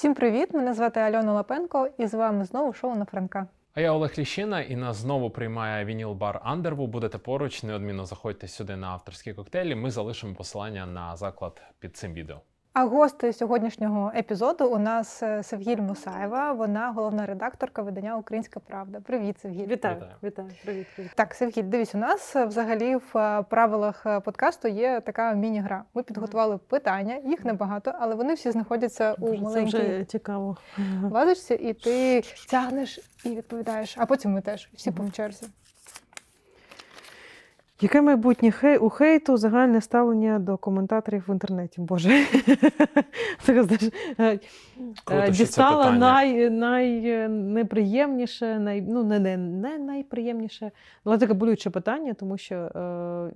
Всім привіт! Мене звати Альона Лапенко, і з вами знову шоу на Франка. А я Олег Ліщина, і нас знову приймає вініл бар Андерву. Будете поруч, неодмінно заходьте сюди на авторські коктейлі. Ми залишимо посилання на заклад під цим відео. А гости сьогоднішнього епізоду у нас е, Севгіль Мусаєва. Вона головна редакторка видання Українська Правда. Привіт, Севгіль. Вітаю, Вітаю. вітаю, привіт, привіт. Так, Севгіль, дивись, у нас е, взагалі в е, правилах подкасту є така міні-гра. Ми підготували питання, їх небагато, але вони всі знаходяться у це маленькій вже цікаво. вазочці, і ти тягнеш і відповідаєш. А потім ми теж всі по черзі. Яке майбутнє хей у хейту загальне ставлення до коментаторів в інтернеті? Боже. Е, Круто, е, Дістала най, найнеприємніше, най, ну, не, не, не найприємніше, але таке болюче питання, тому що е,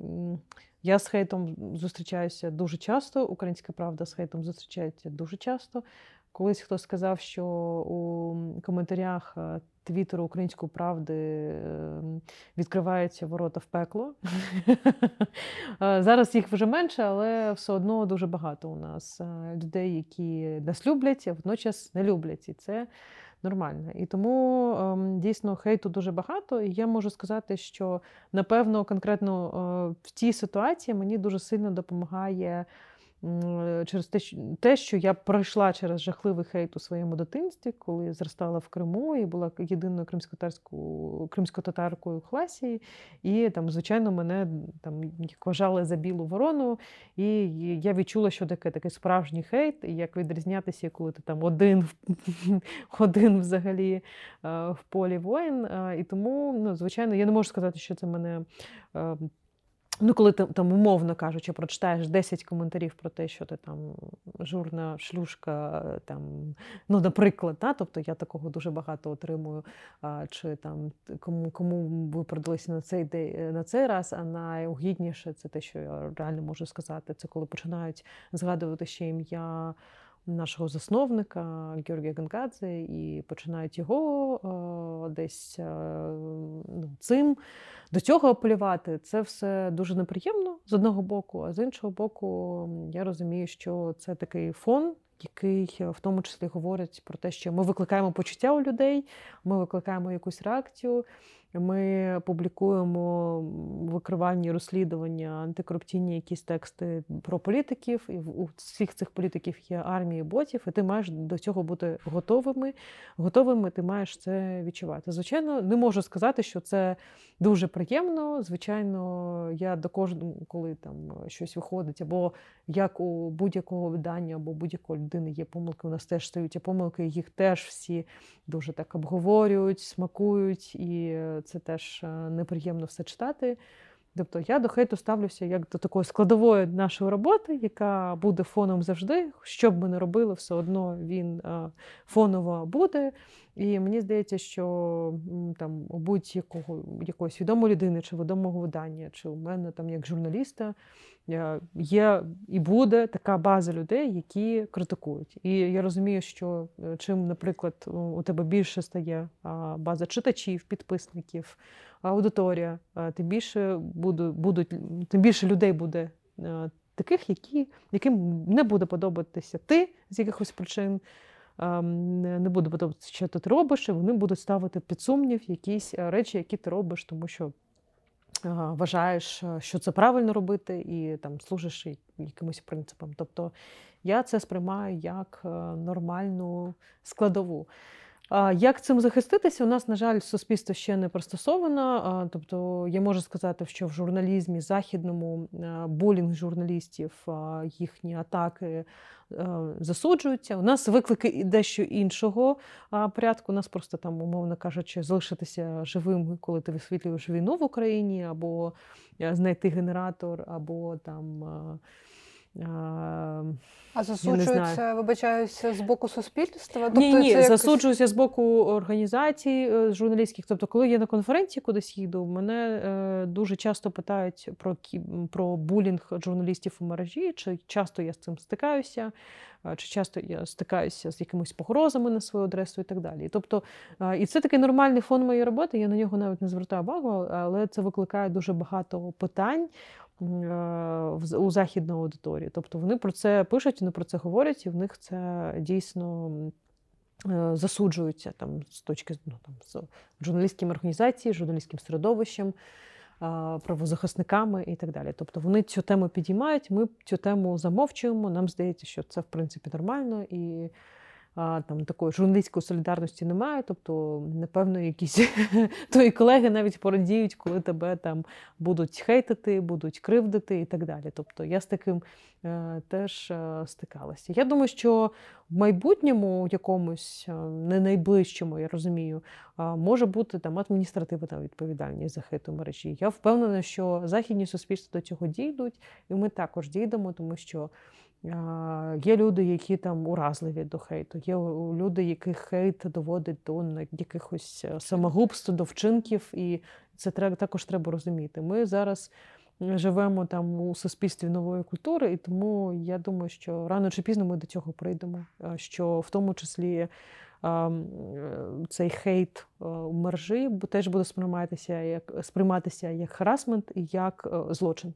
я з хейтом зустрічаюся дуже часто, українська правда з хейтом зустрічається дуже часто. Колись хтось сказав, що у коментарях е, твіттеру Української правди е, відкриваються ворота в пекло. Е, Зараз їх вже менше, але все одно дуже багато у нас е, людей, які нас люблять, а водночас не люблять. І це нормально. І тому ем, дійсно хейту дуже багато. І я можу сказати, що напевно конкретно в цій ситуації мені дуже сильно допомагає. М, Через те, що- я пройшла через жахливий хейт у своєму дитинстві, коли зростала в Криму і була єдиною кримсько-татаркою в класі, і там, звичайно, мене там вважали за білу ворону. І я відчула, що таке такий справжній хейт, і як відрізнятися, коли ти там один, один взагалі е, в полі воїн. Е, І тому, ну, звичайно, я не можу сказати, що це мене. Ну, коли ти там, умовно кажучи, прочитаєш 10 коментарів про те, що ти там журна, шлюшка, там, ну, наприклад, та, тобто я такого дуже багато отримую, а, чи там кому, кому ви продалися на цей день на цей раз, а найугідніше це те, що я реально можу сказати, це коли починають згадувати ще ім'я нашого засновника Георгія Гангадзе і починають його е, десь е, ну, цим до цього апелювати. Це все дуже неприємно з одного боку, а з іншого боку, я розумію, що це такий фон. Який е, в тому числі говорить про те, що ми викликаємо почуття у людей, ми викликаємо якусь реакцію, ми публікуємо викривальні розслідування, антикорупційні якісь тексти про політиків, і у всіх цих політиків є армії ботів, і ти маєш до цього бути готовими. Готовими ти маєш це відчувати. Звичайно, не можу сказати, що це дуже приємно. Звичайно, я до кожного, коли там щось виходить, або як у будь-якого видання, або будь-якої людини є помилки, у нас теж стають, помилки їх теж всі дуже так обговорюють, смакують, і це теж е, неприємно все читати. Тобто я до хейту ставлюся як до такої складової нашої роботи, яка буде фоном завжди. Що б ми не робили, все одно він е, фоново буде. І мені здається, що там у будь-якого якоїсь відомої людини чи відомого видання, чи у мене там як журналіста є і буде така база людей, які критикують. І я розумію, що е, чим, наприклад, у- тебе більше стає база читачів, підписників, аудиторія, тим більше буду, будуть тим більше людей буде. е, Таких, які, яким не буде подобатися ти з якихось причин, ем, не буде подобатися, що ти робиш, і вони будуть ставити під сумнів якісь е, речі, які ти робиш, тому що е, вважаєш, що це правильно робити, і там служиш якимось принципам. Тобто я це сприймаю як е, нормальну складову. Як цим захиститися? У нас, на жаль, суспільство ще не пристосовано. Тобто, я можу сказати, що в журналізмі західному булінг журналістів, їхні атаки засуджуються. У нас виклики дещо іншого порядку. У нас просто там, умовно кажучи, залишитися живим, коли ти висвітлюєш війну в Україні, або знайти генератор, або там. А засуджуються, вибачаюся, з боку суспільства. Тобто ні, ні, якось- засуджуюся з боку організацій е, журналістських. Тобто, коли я на конференції кудись їду, мене е, дуже часто питають про про булінг журналістів у мережі, чи часто я з цим стикаюся, е, чи часто я стикаюся з якимись погрозами на свою адресу і так далі. Тобто, е, і це такий нормальний фон моєї роботи. Я на нього навіть не звертаю увагу, але це викликає дуже багато питань. Е, у західну аудиторію. Тобто вони про це пишуть, вони про це говорять, і в них це дійсно е, засуджується там з точки ну, там, з журналістськими організаціями, журналістським середовищем, правозахисниками і так далі. Тобто вони цю тему підіймають, ми цю тему замовчуємо. Нам здається, що це в принципі нормально і. А, там такої журналістської солідарності немає. Тобто, напевно, якісь твої колеги навіть порадіють, коли тебе там будуть хейтити, будуть кривдити і так далі. Тобто я з таким е, теж е, стикалася. Я думаю, що в майбутньому якомусь, е, не найближчому, я розумію, може бути там адміністративна відповідальність за хейт у мережі. Я впевнена, що західні суспільства до цього дійдуть, і ми також дійдемо, тому що. Є люди, які там уразливі до хейту, є люди, яких хейт доводить до якихось е, самогубств, до вчинків, і це також треба розуміти. Ми зараз живемо там у суспільстві нової культури, і тому я думаю, що рано чи пізно ми до цього прийдемо. е, Що в тому числі е, цей хейт у теж буде сприйматися як сприйматися як харасмент і як злочин.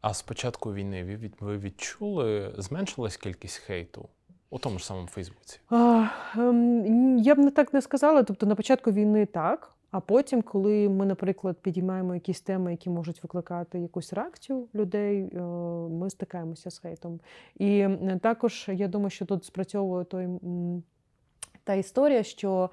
А з початку війни ви, від- ви відчули, зменшилась кількість хейту у тому ж самому Фейсбуці? А, ем, я б не так не сказала. Тобто на початку війни так. А потім, коли ми, наприклад, підіймаємо якісь теми, які можуть викликати якусь реакцію людей, е, ми стикаємося з хейтом. І також я думаю, що тут спрацьовує той та історія, що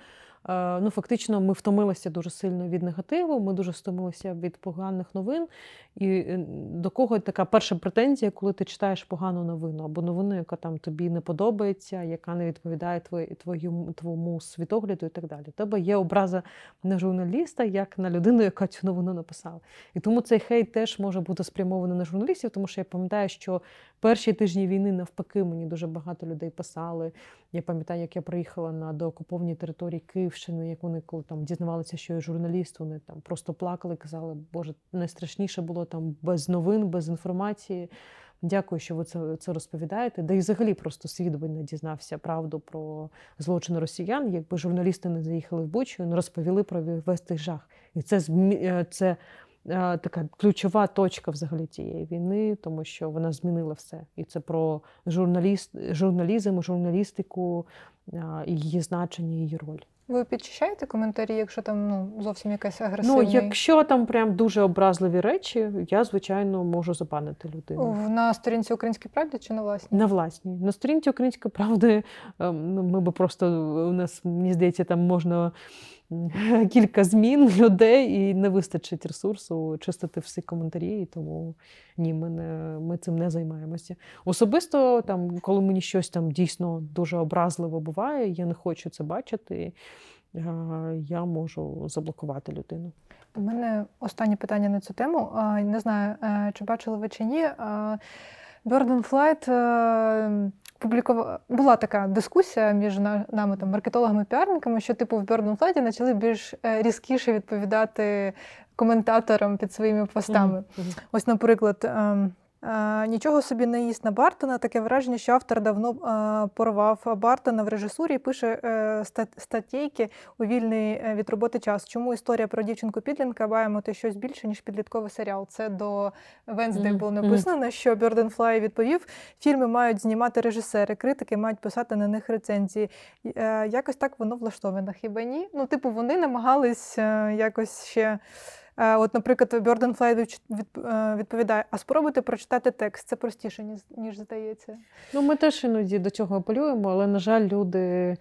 ну, фактично ми втомилися дуже сильно від негативу, ми дуже втомилися від поганих новин. І е, до кого така перша претензія, коли ти читаєш погану новину або новину, яка там тобі не подобається, яка не відповідає твоєму, твоєму світогляду і так далі. Тебе є образа на журналіста, як на людину, яка цю новину написала. І тому цей хейт теж може бути спрямований на журналістів, тому що я пам'ятаю, що перші тижні війни навпаки мені дуже багато людей писали. Я пам'ятаю, як я приїхала на доокуповані території Київщини, як вони коли там дізнавалися, що я журналіст, вони там просто плакали, казали, Боже, найстрашніше було там без новин, без інформації. Дякую, що ви це, це розповідаєте. Да і взагалі просто світ би не дізнався правду про злочин росіян, якби журналісти не заїхали в Бучу не розповіли про весь цей жах. І це е, це така ключова точка взагалі цієї війни, тому що вона змінила все. І це про журналіст, журналізм, журналістику е, її значення, її роль. Ви підчищаєте коментарі, якщо там ну, зовсім якась агресивна? Ну, якщо там прям дуже образливі речі, я звичайно можу забанити людину. На сторінці Української правди чи на власній? На власній. На сторінці Української правди ем, ну, ми би просто у нас, мені здається, там можна кілька змін людей і не вистачить ресурсу чистити всі коментарі. І тому ні, ми, не, ми цим не займаємося. Особисто, там, коли мені щось там дійсно дуже образливо буває, я не хочу це бачити. е, Я можу заблокувати людину. У мене останнє питання на цю тему. Не знаю, е, чи бачили ви чи ні. Bird and Flight публікував... була така дискусія між на- нами, там, маркетологами і піарниками, що типу в Бердон Фладі почали більш е, різкіше відповідати коментаторам під своїми постами. Mm-hmm. Ось, наприклад, ем, нічого собі не їсть на Бартона. Таке враження, що автор давно е, порвав Бартона в режисурі і пише е, у вільний е, від роботи час. Чому історія про дівчинку підлінка має мати щось більше, ніж підлітковий серіал? Це до Венздей Мгм, було написано, що Бьорденфлай відповів: фільми мають знімати режисери, критики мають писати на них рецензії. Е, Якось так воно влаштовано, хіба ні? Ну, типу, вони намагались е, якось ще. Е, От, наприклад, від- е, відповідає: а спробуйте прочитати текст. Це простіше, ніж, здається. Ну, ми теж іноді до цього апелюємо, але, на жаль, люди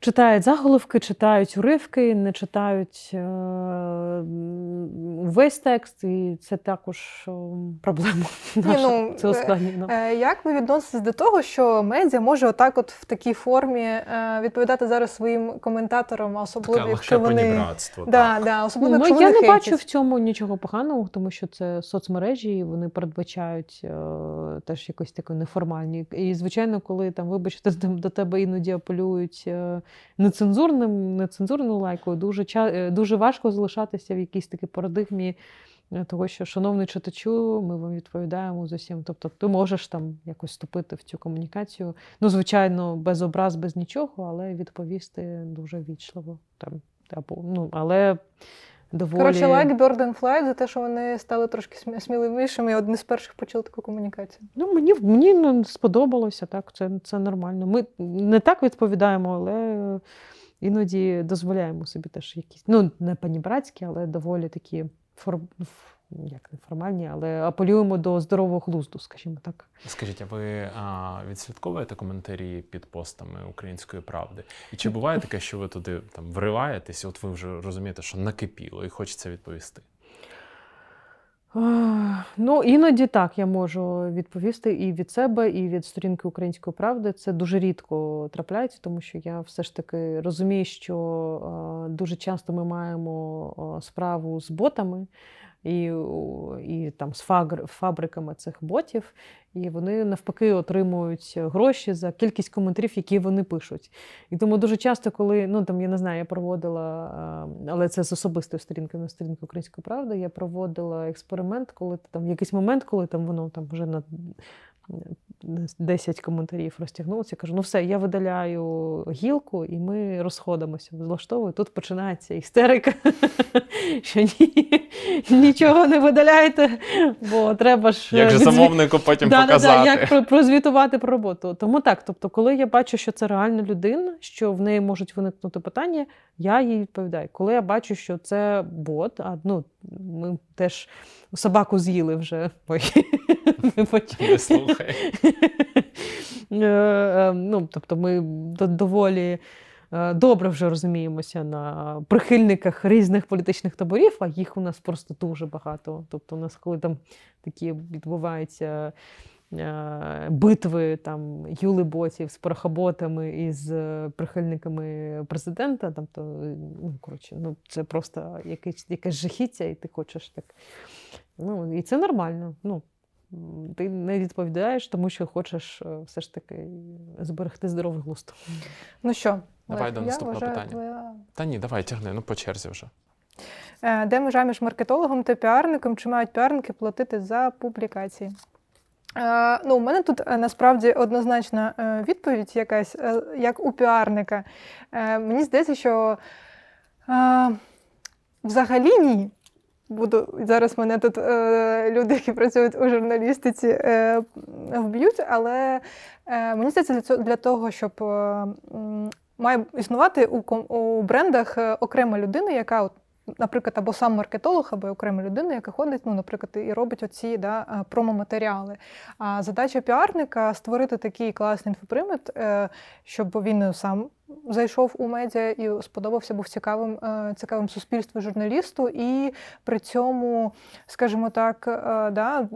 читають заголовки, читають уривки, не читають е, весь текст, і це також проблема. наша. ну, це е, ускладнює. нам. Е, Як ви відноситесь до того, що медіа може отак, от в такій формі е, відповідати зараз своїм коментаторам, а Таке особливо якщо вони да, так. да, Ну, особливо, ну, якщо я вони не бачу в цьому нічого поганого, тому що це соцмережі, і вони передбачають е, теж якось таке неформальні. І, звичайно, коли там, вибачте, до тебе іноді апелюють е, нецензурним, нецензурною лайкою, дуже, ча- е, дуже важко залишатися в якійсь такій парадигмі. Е, Того, що, шановний читачу, ми вам відповідаємо з усім. Тобто, ти можеш там якось вступити в цю комунікацію. Ну, звичайно, без образ, без нічого, але відповісти дуже вічливо. Там, або, ну, але доволі. Коротше, лайк Bird and Flight за те, що вони стали трошки сміливішими і одні з перших почали таку комунікацію. Ну, мені, мені ну, сподобалося, так, це, це нормально. Ми не так відповідаємо, але іноді дозволяємо собі теж якісь, ну, не панібратські, але доволі такі фор, як не формальні, але апелюємо до здорового глузду, скажімо так. Скажіть, а ви а, відслідковуєте коментарі під постами української правди? І чи буває таке, що ви туди там вриваєтесь, і от ви вже розумієте, що накипіло, і хочеться відповісти? Ну, іноді так я можу відповісти і від себе, і від сторінки Української правди. Це дуже рідко трапляється, тому що я все ж таки розумію, що е, дуже часто ми маємо е, справу з ботами і, і там з фабриками цих ботів, і вони навпаки отримують гроші за кількість коментарів, які вони пишуть. І тому дуже часто, коли ну там я не знаю, я проводила, е, але це з особистої сторінки на сторінку Української правди. Я проводила експеримент, коли там якийсь момент, коли там воно там вже на 10 коментарів розтягнулося. Я кажу: ну все, я видаляю гілку, і ми розходимося. Влаштовую. Тут починається істерика, що ні, нічого не видаляєте, бо треба ж Як же замовнику потім Да-да-да, показати? як прозвітувати про роботу. Тому так, тобто, коли я бачу, що це реальна людина, що в неї можуть виникнути питання, я їй відповідаю. Коли я бачу, що це бот, а ну ми теж собаку з'їли вже. Ой. Не слухай. Е, е, Ну, тобто, ми доволі. е, Добре вже розуміємося на прихильниках різних політичних таборів, а їх у нас просто дуже багато. Тобто, у нас, коли там такі відбуваються битви там юлиботів з порохоботами і з е, прихильниками президента, там то ну коротше, ну це просто якесь якесь жахіття, і ти хочеш так. Ну і це нормально. Ну ти не відповідаєш, тому що хочеш е, все ж таки зберегти здоровий глузд. Ну що, Давай Олег, до наступного вважаю, питання. твоя- Та ні, давай тягни, ну по черзі вже. Е, Де межа між маркетологом та піарником? Чи мають піарники платити за публікації? Е, ну, у мене тут е, насправді однозначна е, відповідь якась, як у піарника. Мені здається, що взагалі ні. Буду зараз мене тут люди, які працюють у журналістиці, вб'ють, але мені здається, для, того, щоб має існувати у, у брендах окрема людина, яка, от, наприклад, або сам маркетолог, або окрема людина, яка ходить, ну, наприклад, і робить оці да, промоматеріали. промо-матеріали. А задача піарника створити такий класний інфопривід, е, щоб він сам зайшов у медіа і сподобався, був цікавим, е, цікавим суспільству журналісту, і при цьому, скажімо так, е, да,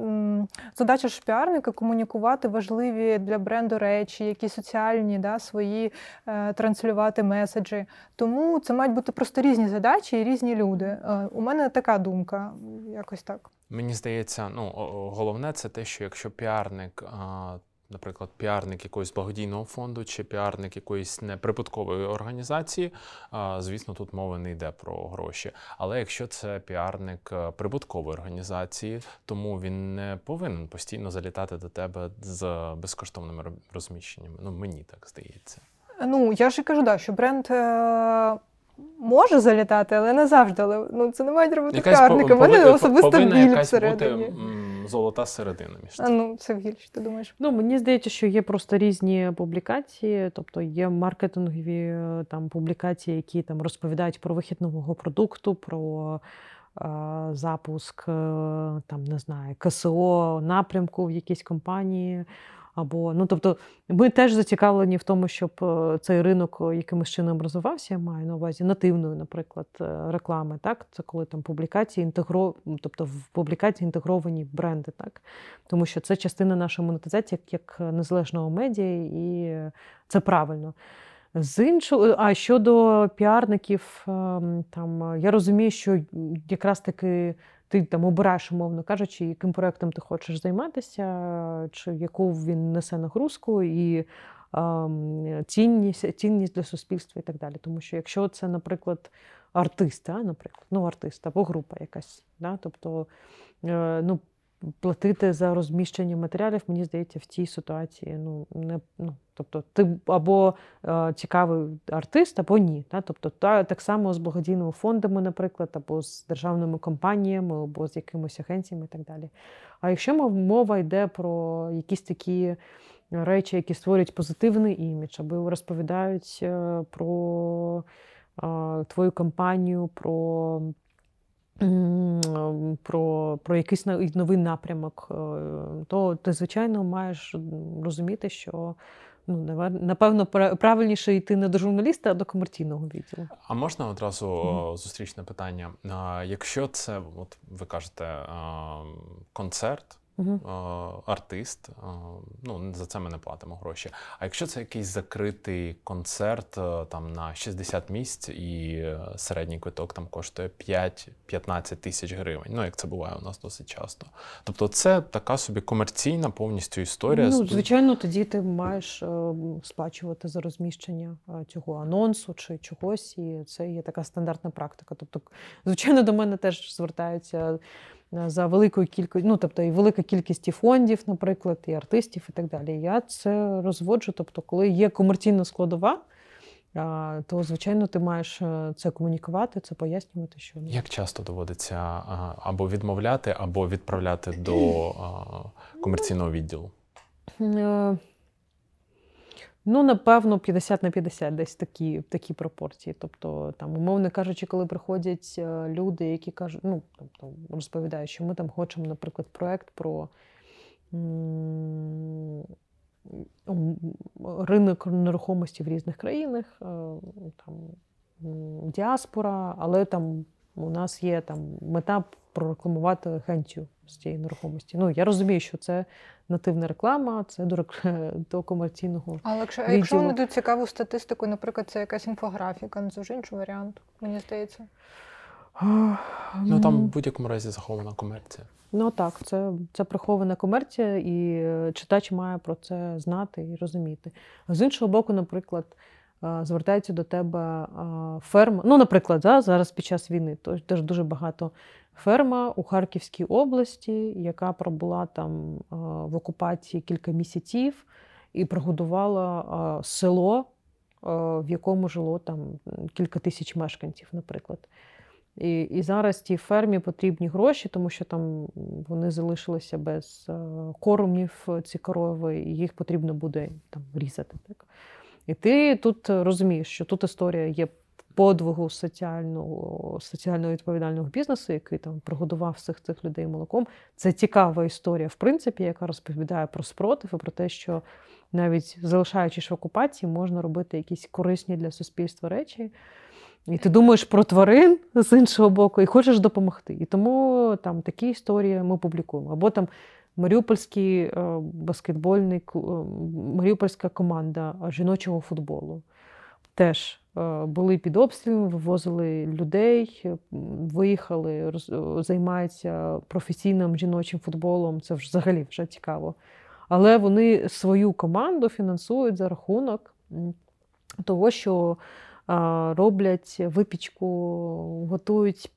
задача ж піарника комунікувати важливі для бренду речі, які соціальні, да, свої е, транслювати меседжі. Тому це мають бути просто різні задачі і різні люди. У мене така думка, якось так. Мені здається, ну головне це те, що якщо піарник, наприклад, піарник якогось благодійного фонду чи піарник якоїсь неприбуткової організації, звісно, тут мова не йде про гроші. Але якщо це піарник е, прибуткової організації, тому він не повинен постійно залітати до тебе з безкоштовними ро- розміщеннями. Ну мені так здається. Ну, я ж і кажу, да, що бренд е, може залітати, але не завжди. Але ну, це не мають робити піарники. У мене особисто біль всередині. бути м, золота середина між А ну, це гіль, ти думаєш? Ну, мені здається, що є просто різні публікації, тобто є маркетингові е, там публікації, які там розповідають про вихід нового продукту, про е, запуск е, там не знаю, КСО напрямку в якійсь компанії. Або ну тобто, ми теж зацікавлені в тому, щоб е, цей ринок е, якимось чином розвивався. Я маю на увазі нативної, наприклад, е, реклами. Так, це коли там публікації інтегро, тобто в публікації інтегровані бренди, так тому що це частина нашої монетизації як, як незалежного медіа, і це правильно. З іншого, а щодо піарників, ем, там я розумію, що якраз таки ти там обираєш, умовно кажучи, яким проектом ти хочеш займатися, чи яку він несе нагрузку і ем, цінність, цінність для суспільства і так далі. Тому що якщо це, наприклад, артист, а, наприклад, ну артист або група якась, да, тобто, е, ну. Платити за розміщення матеріалів, мені здається, в цій ситуації ну, не, ну, тобто, ти або е, цікавий артист, або ні. Та? Тобто, та, так само з благодійними фондами, наприклад, або з державними компаніями, або з якимись агенціями і так далі. А якщо мов- мова йде про якісь такі речі, які створюють позитивний імідж, або розповідають е, про е, твою компанію, про про, про якийсь новий напрямок, е, то ти, звичайно, маєш розуміти, що ну, напевно, пра- правильніше йти не до журналіста, а до комерційного відділу. А можна одразу mm-hmm. зустрічне питання? Якщо це, от ви кажете, концерт, Угу. артист, ну за це ми не платимо гроші. А якщо це якийсь закритий концерт там на 60 місць і е, середній квиток там коштує 5-15 тисяч гривень. Ну як це буває у нас досить часто. Тобто, це така собі комерційна повністю історія. Ну, звичайно, тоді ти маєш е, сплачувати за розміщення е, цього анонсу чи чогось, і це є така стандартна практика. Тобто, звичайно, до мене теж звертаються е, за великою кількістю, ну тобто і велика кількість і фондів, наприклад, і артистів, і так далі. Я це розводжу. Тобто, коли є комерційна складова, то звичайно ти маєш е, це комунікувати, це пояснювати, що ну, Як часто доводиться або відмовляти, або відправляти до комерційного відділу? Ну, напевно, 50 на 50 десь такі, такі пропорції. Тобто, там, умовно кажучи, коли приходять е, люди, які кажуть, ну, тобто, розповідають, що ми там хочемо, наприклад, проект про м, м, ринок нерухомості в різних країнах, е, там, діаспора, але там у нас є там мета прорекламувати агенцію з цієї нерухомості. Ну, я розумію, що це нативна реклама, це до, до комерційного. Але якщо, а якщо вони Відділу. дають цікаву статистику, наприклад, це якась інфографіка, ну, це вже інший варіант, мені здається. Ну там в будь-якому разі захована комерція. Ну так, це, це прихована комерція, і е, читач має про це знати і розуміти. З іншого боку, наприклад, звертається до тебе ферма. Ну, наприклад, да, зараз під час війни теж дуже багато ферма у Харківській області, яка пробула там в окупації кілька місяців і прогодувала село, в якому жило там кілька тисяч мешканців, наприклад. І, і зараз тій фермі потрібні гроші, тому що там вони залишилися без кормів, ці корови, і їх потрібно буде там різати. Так? І ти тут розумієш, що тут історія є подвигу соціального, соціально відповідального бізнесу, який там прогодував всіх цих людей молоком. Це цікава історія, в принципі, яка розповідає про спротив і про те, що навіть залишаючись в окупації, можна робити якісь корисні для суспільства речі. І ти думаєш про тварин з іншого боку, і хочеш допомогти. І тому там такі історії ми публікуємо. Або там Маріупольський е, баскетбольний е, Маріупольська команда жіночого футболу. Теж е, були під обстрілом, вивозили людей, виїхали, займаються професійним жіночим футболом. Це взагалі вже цікаво. Але вони свою команду фінансують за рахунок того, що роблять випічку, готують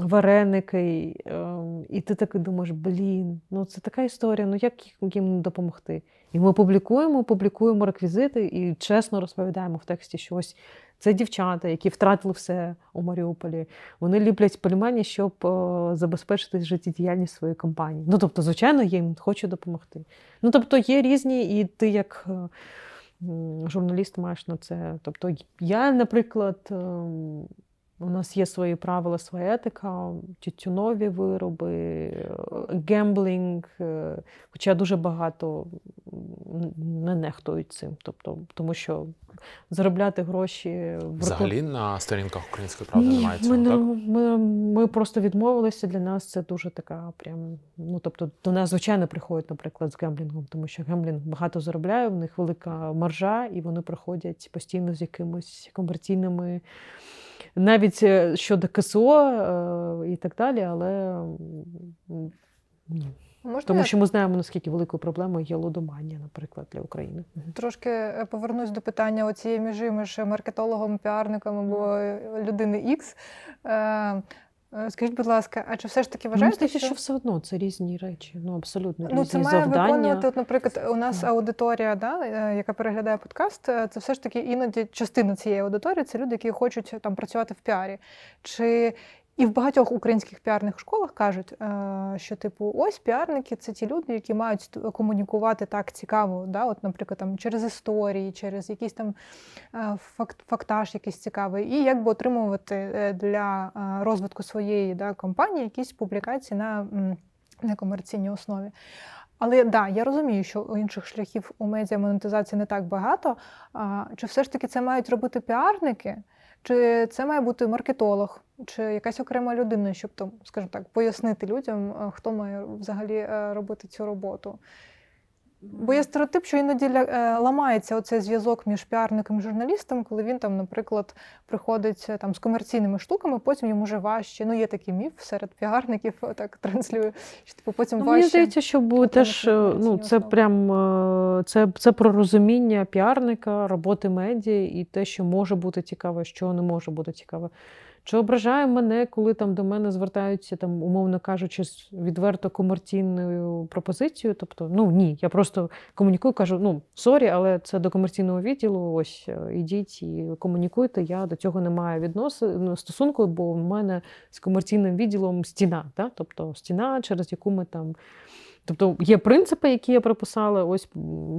вареники, е, і ти такий думаєш, блін, ну це така історія, ну як їм допомогти? І ми публікуємо, публікуємо реквізити і чесно розповідаємо в тексті, що ось це дівчата, які втратили все у Маріуполі. Вони ліплять пельмені, щоб е, забезпечити життєдіяльність своєї компанії. Ну тобто, звичайно, я їм хочу допомогти. Ну тобто, є різні, і ти як. Журналіст маєш на це. Тобто, я, наприклад, ем, у нас є свої правила, своя етика, тютюнові вироби, гемблінг, е, хоча дуже багато не нехтують цим. Тобто, тому що заробляти гроші в Взагалі на сторінках української правди ні, немає ми, цього, не- так? ми, ми просто відмовилися. Для нас це дуже така прям. Ну тобто до нас звичайно приходять, наприклад, з гемблінгом, тому що гемблінг багато заробляє, в них велика маржа, і вони приходять постійно з якимись комерційними, навіть е, щодо КСО е, і так далі, але ні. Можна Тому я що ми знаємо, наскільки великою проблемою є лудоманія, наприклад, для України. Трошки е, повернусь до питання оцієї міжі між маркетологом, піарником або людини X. Е, Скажіть, будь ласка, а чи все ж таки вважаєте, здається, що... що все одно це різні речі. Ну абсолютно Ну, це має завдання. виконувати, от, наприклад, у нас Так. аудиторія, да, е, яка переглядає подкаст, е, це все ж таки іноді частина цієї аудиторії це люди, які хочуть там працювати в піарі. Чи і в багатьох українських піарних школах кажуть, е, що типу, ось піарники це ті люди, які мають комунікувати так цікаво, да, от, наприклад, там через історії, через якийсь там е, факт, фактаж якийсь цікавий, і якби отримувати е, для розвитку своєї да, компанії якісь публікації на некомерційній основі. Але да, я розумію, що інших шляхів у медіа монетизації не так багато. Чи все ж таки це мають робити піарники, чи це має бути маркетолог, чи якась окрема людина, щоб там, скажімо так, пояснити людям, хто має взагалі е, робити цю роботу? Бо є стереотип, що іноді е, ламається оцей зв'язок між піарником і журналістом, коли він там, наприклад, приходить е, там з комерційними штуками, потім йому вже важче. Ну, є такий міф серед піарників, так транслюю, що типу потім Ну, важче. мені здається, що бу- теж е, ну, це основи. прям це, це про розуміння піарника, роботи медіа і те, що може бути цікаве, що не може бути цікаве. Чи ображає мене, коли там до мене звертаються, там, умовно кажучи, з відверто комерційною пропозицією? Тобто, ну ні, я просто комунікую, кажу: ну sorry, але це до комерційного відділу. Ось е, ідіть і комунікуйте. Я до цього не маю відносин стосунку, бо в мене з комерційним відділом стіна, да? тобто стіна, через яку ми там. Тобто є принципи, які я прописала. Ось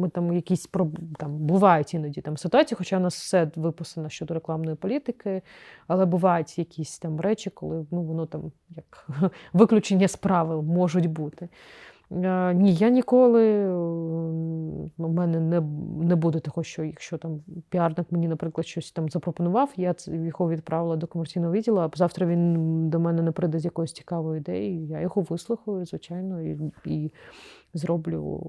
ми там якісь там бувають іноді там ситуації, хоча у нас все виписано щодо рекламної політики, але бувають якісь там речі, коли ну воно там як виключення з правил можуть бути. Е, Ні, я ніколи е, у мене не, не буде того, що якщо там піарник мені, наприклад, щось там запропонував, я його відправила до комерційного відділу, а завтра він до мене не прийде з якоюсь цікавою ідеєю. Я його вислухаю, звичайно, і, і зроблю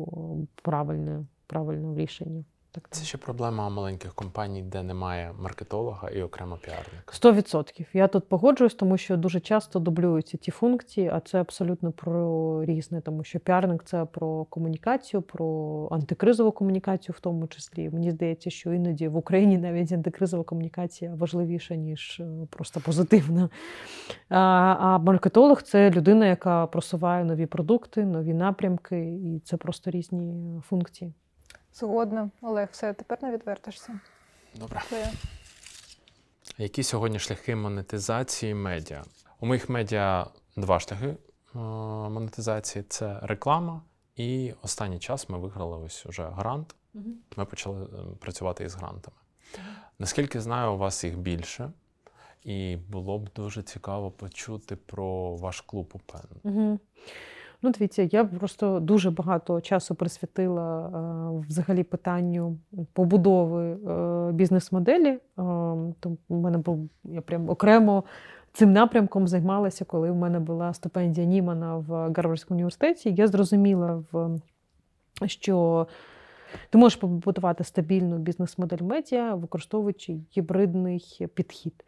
правильне, правильне рішення. Так, Це ще проблема маленьких компаній, де немає маркетолога і окремо піарника. Сто відсотків. Я тут погоджуюсь, тому що дуже часто дублюються ті функції, а це абсолютно про різне, тому що піарник це про комунікацію, про антикризову комунікацію, в тому числі. Мені здається, що іноді в Україні навіть антикризова комунікація важливіша, ніж е, просто позитивна. А маркетолог це людина, яка просуває нові продукти, нові напрямки, і це просто різні функції. Згодна. Олег, все, тепер не відвертишся. Добре. Твоє. Які сьогодні шляхи монетизації медіа? У моїх медіа два шляхи е, монетизації це реклама, і останній час ми виграли ось уже грант. Ми почали е, працювати із грантами. Наскільки знаю, у вас їх більше, і було б дуже цікаво почути про ваш клуб УПЕН. Угу. Ну, дивіться, я просто дуже багато часу присвятила е, взагалі питанню побудови е, бізнес-моделі. Е, то в мене був я прям окремо цим напрямком займалася, коли в мене була стипендія Німана в Гарвардському університеті. Я зрозуміла, що ти можеш побудувати стабільну бізнес-модель медіа, використовуючи гібридний підхід.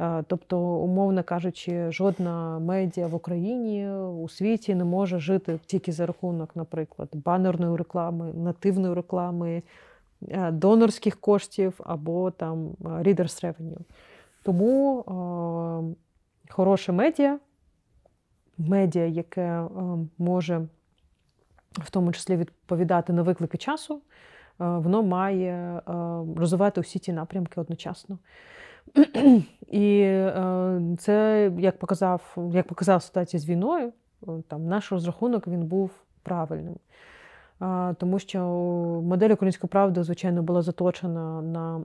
Е, Тобто, умовно кажучи, жодна медіа в Україні у світі не може жити тільки за рахунок, наприклад, банерної реклами, нативної реклами, е, донорських коштів або там е, readers revenue. Тому е, хороше медіа, медіа, яке е, може в тому числі відповідати на виклики часу, е, воно має розвивати усі ті напрямки одночасно. І е, це, як показав, як показала ситуація з війною, е, там наш розрахунок він був правильним. Тому що модель української правди, звичайно, була заточена на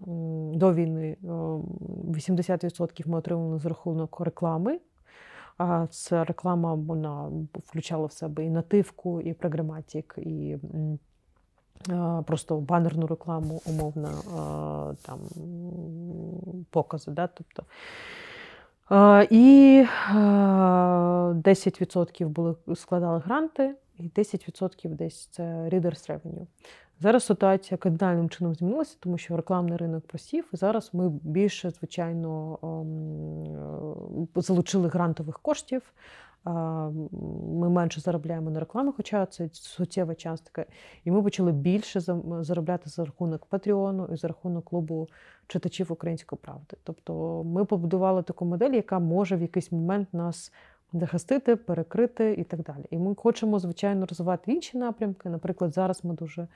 до війни. е, 80% ми отримали за рахунок реклами. А ця реклама вона включала в себе і нативку, і програматик, і просто банерну рекламу, умовно, там покази. Да? Тобто, і 10% були, складали гранти, і 10% десь це readers revenue. Зараз ситуація кардинальним чином змінилася, тому що рекламний ринок просів, і зараз ми більше, звичайно, ем, залучили грантових коштів. Ми менше заробляємо на рекламу, хоча це суттєва частка. І ми почали більше заробляти за рахунок Патреону і за рахунок клубу читачів української правди. Тобто ми побудували таку модель, яка може в якийсь момент нас захистити, перекрити і так далі. І ми хочемо, звичайно, розвивати інші напрямки. Наприклад, зараз ми дуже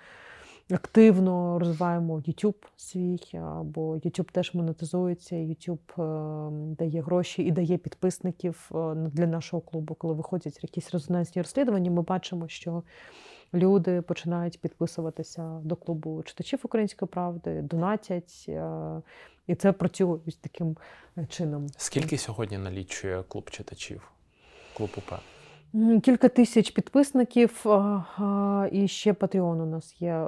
активно розвиваємо YouTube свій, бо YouTube теж монетизується, YouTube е, дає гроші і дає підписників е, для нашого клубу. Коли виходять якісь резонансні розслідування, ми бачимо, що люди починають підписуватися до клубу читачів української правди, донатять. е, І це працює таким чином. Скільки сьогодні налічує клуб читачів? Клуб УП? Кілька тисяч підписників, і ще Patreon у нас є.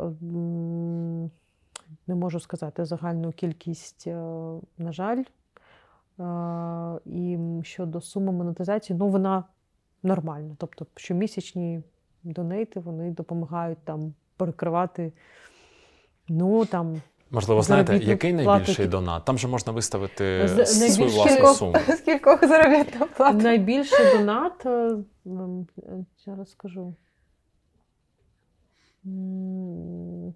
Не можу сказати загальну кількість, е, на жаль. І щодо суми монетизації, ну вона нормальна. Тобто, щомісячні донейти вони допомагають там перекривати. Ну там Можливо, знаєте, який найбільший ті- донат? Там же можна виставити З- свою найбільш власну кількох- суму. Скількох заробітна плата? Найбільший донат, е, м, е, зараз скажу. М, е,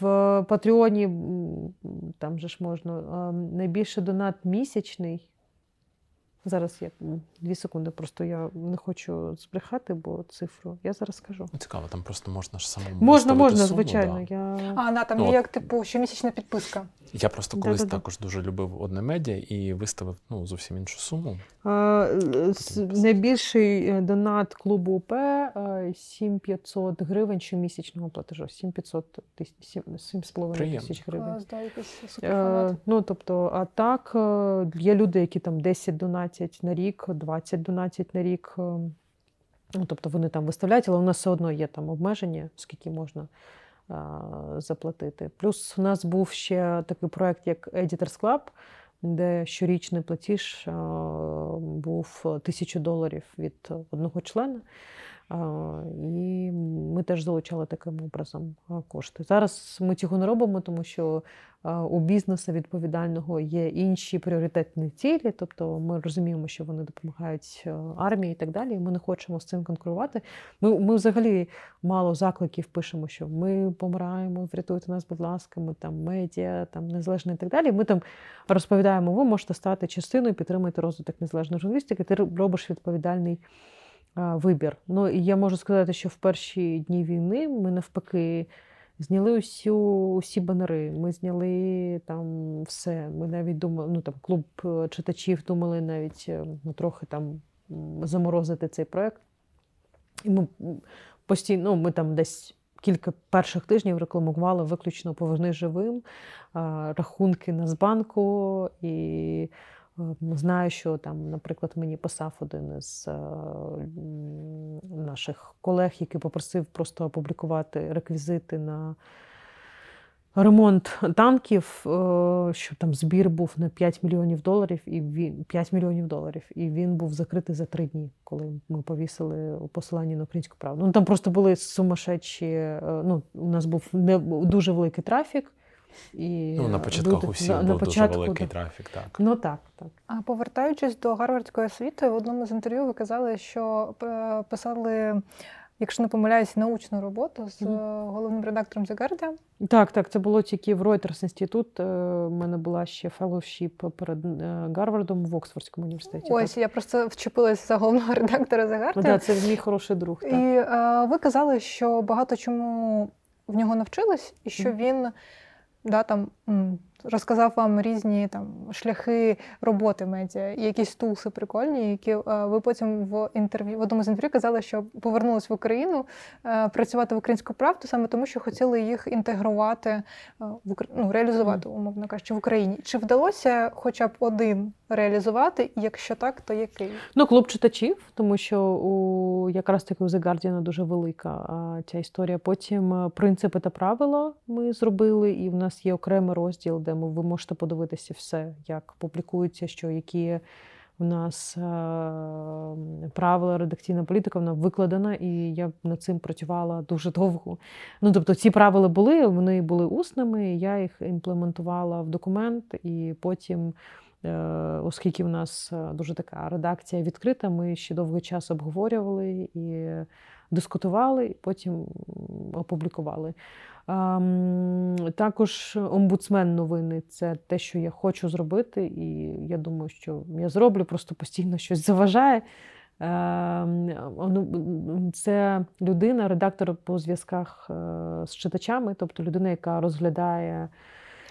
В Патреоні м, там же ж можна. е, Найбільший донат місячний. Зараз я дві секунди, просто я не хочу збрехати, бо цифру. Я зараз скажу. Ну, Цікаво, там просто можна ж самому Можна, можна, суму, звичайно. да. Я... А, на там Ну, є як типу щомісячна підписка. Я просто колись Да-да-да. також дуже любив одне медіа і виставив ну, зовсім іншу суму. А, е, Найбільший е, донат клубу УП е, 7500 гривень щомісячного платежу. 7500 тисяч, 7,5 тисяч гривень. Да, якийсь суперфанат. Е, ну, тобто, а так, е, є люди, які там 10 донатять на рік, 20 донатять на рік. е, Ну, тобто вони там виставляють, але у нас все одно є там обмеження, скільки можна а, заплатити. Плюс у нас був ще такий проект, як Editors Club, де щорічний платіж а, був тисячу доларів від одного члена. І ми теж залучали таким образом кошти. Зараз ми цього не робимо, тому що у бізнесу відповідального є інші пріоритетні цілі, тобто ми розуміємо, що вони допомагають армії і так далі. і Ми не хочемо з цим конкурувати. Ми, ми взагалі мало закликів пишемо, що ми помираємо, врятуйте нас, будь ласка, ми там медіа, там незалежно і так далі. Ми там розповідаємо, ви можете стати частиною, підтримати розвиток незалежної журналістики. Ти робиш відповідальний вибір. Ну і я можу сказати, що в перші дні війни ми навпаки. Зняли усю, усі банери, ми зняли там все. Ми навіть думали, ну там клуб е, читачів думали навіть е, ну, трохи там заморозити цей проект. І ми постійно, ну, ми там десь кілька перших тижнів рекламували виключно поверни живим, рахунки Нацбанку. І знаю, що там, наприклад, мені писав один із е, наших колег, який попросив просто опублікувати реквізити на. Ремонт танків, е, що там збір був на 5 мільйонів доларів, і він 5 мільйонів доларів, і він був закритий за три дні, коли ми повісили посилання на українську правду. Ну там просто були сумасшедші. е, Ну, у нас був не дуже великий трафік. І Ну, на початках люди- у всіх на- на був дуже великий да. трафік, так. Ну так, так. А повертаючись до гарвардської освіти, в одному з інтерв'ю ви казали, що е, писали, якщо не помиляюсь, научну роботу з е, Мгм. головним редактором The Guardian. Так, так, це було тільки в Reuters інститут. е, У мене була ще фellowship перед е, Гарвардом в Оксфордському університеті. Ось я просто вчепилась за головного редактора The так. Guardian. Да, це мій хороший друг. Так. І е, ви казали, що багато чому в нього навчились, і що Мгм. він да, там, розказав вам різні там, шляхи роботи медіа, і якісь тулси прикольні, які е, ви потім в інтерв'ю в одному з інтерв'ю казали, що повернулись в Україну е, працювати в українську правду саме тому, що хотіли їх інтегрувати е, в ну, реалізувати, умовно кажучи, в Україні. Чи вдалося хоча б один реалізувати? І якщо так, то який? Ну, клуб читачів, тому що у якраз таки у The Guardian дуже велика ця історія. Потім принципи та правила ми зробили, і в нас є окремий розділ, де ми, ви можете подивитися все, як публікується, що які у нас е, правила, редакційна політика, вона викладена, і я над цим працювала дуже довго. Ну, тобто, ці правила були, вони були усними, я їх імплементувала в документ, і потім Е, Оскільки в нас е, дуже така редакція відкрита, ми ще довгий час обговорювали і дискутували, і потім опублікували. Ем, Також омбудсмен новини це те, що я хочу зробити, і я думаю, що я зроблю, просто постійно щось заважає. Ем, ну, Це людина, редактор по зв'язках е, з читачами, тобто людина, яка розглядає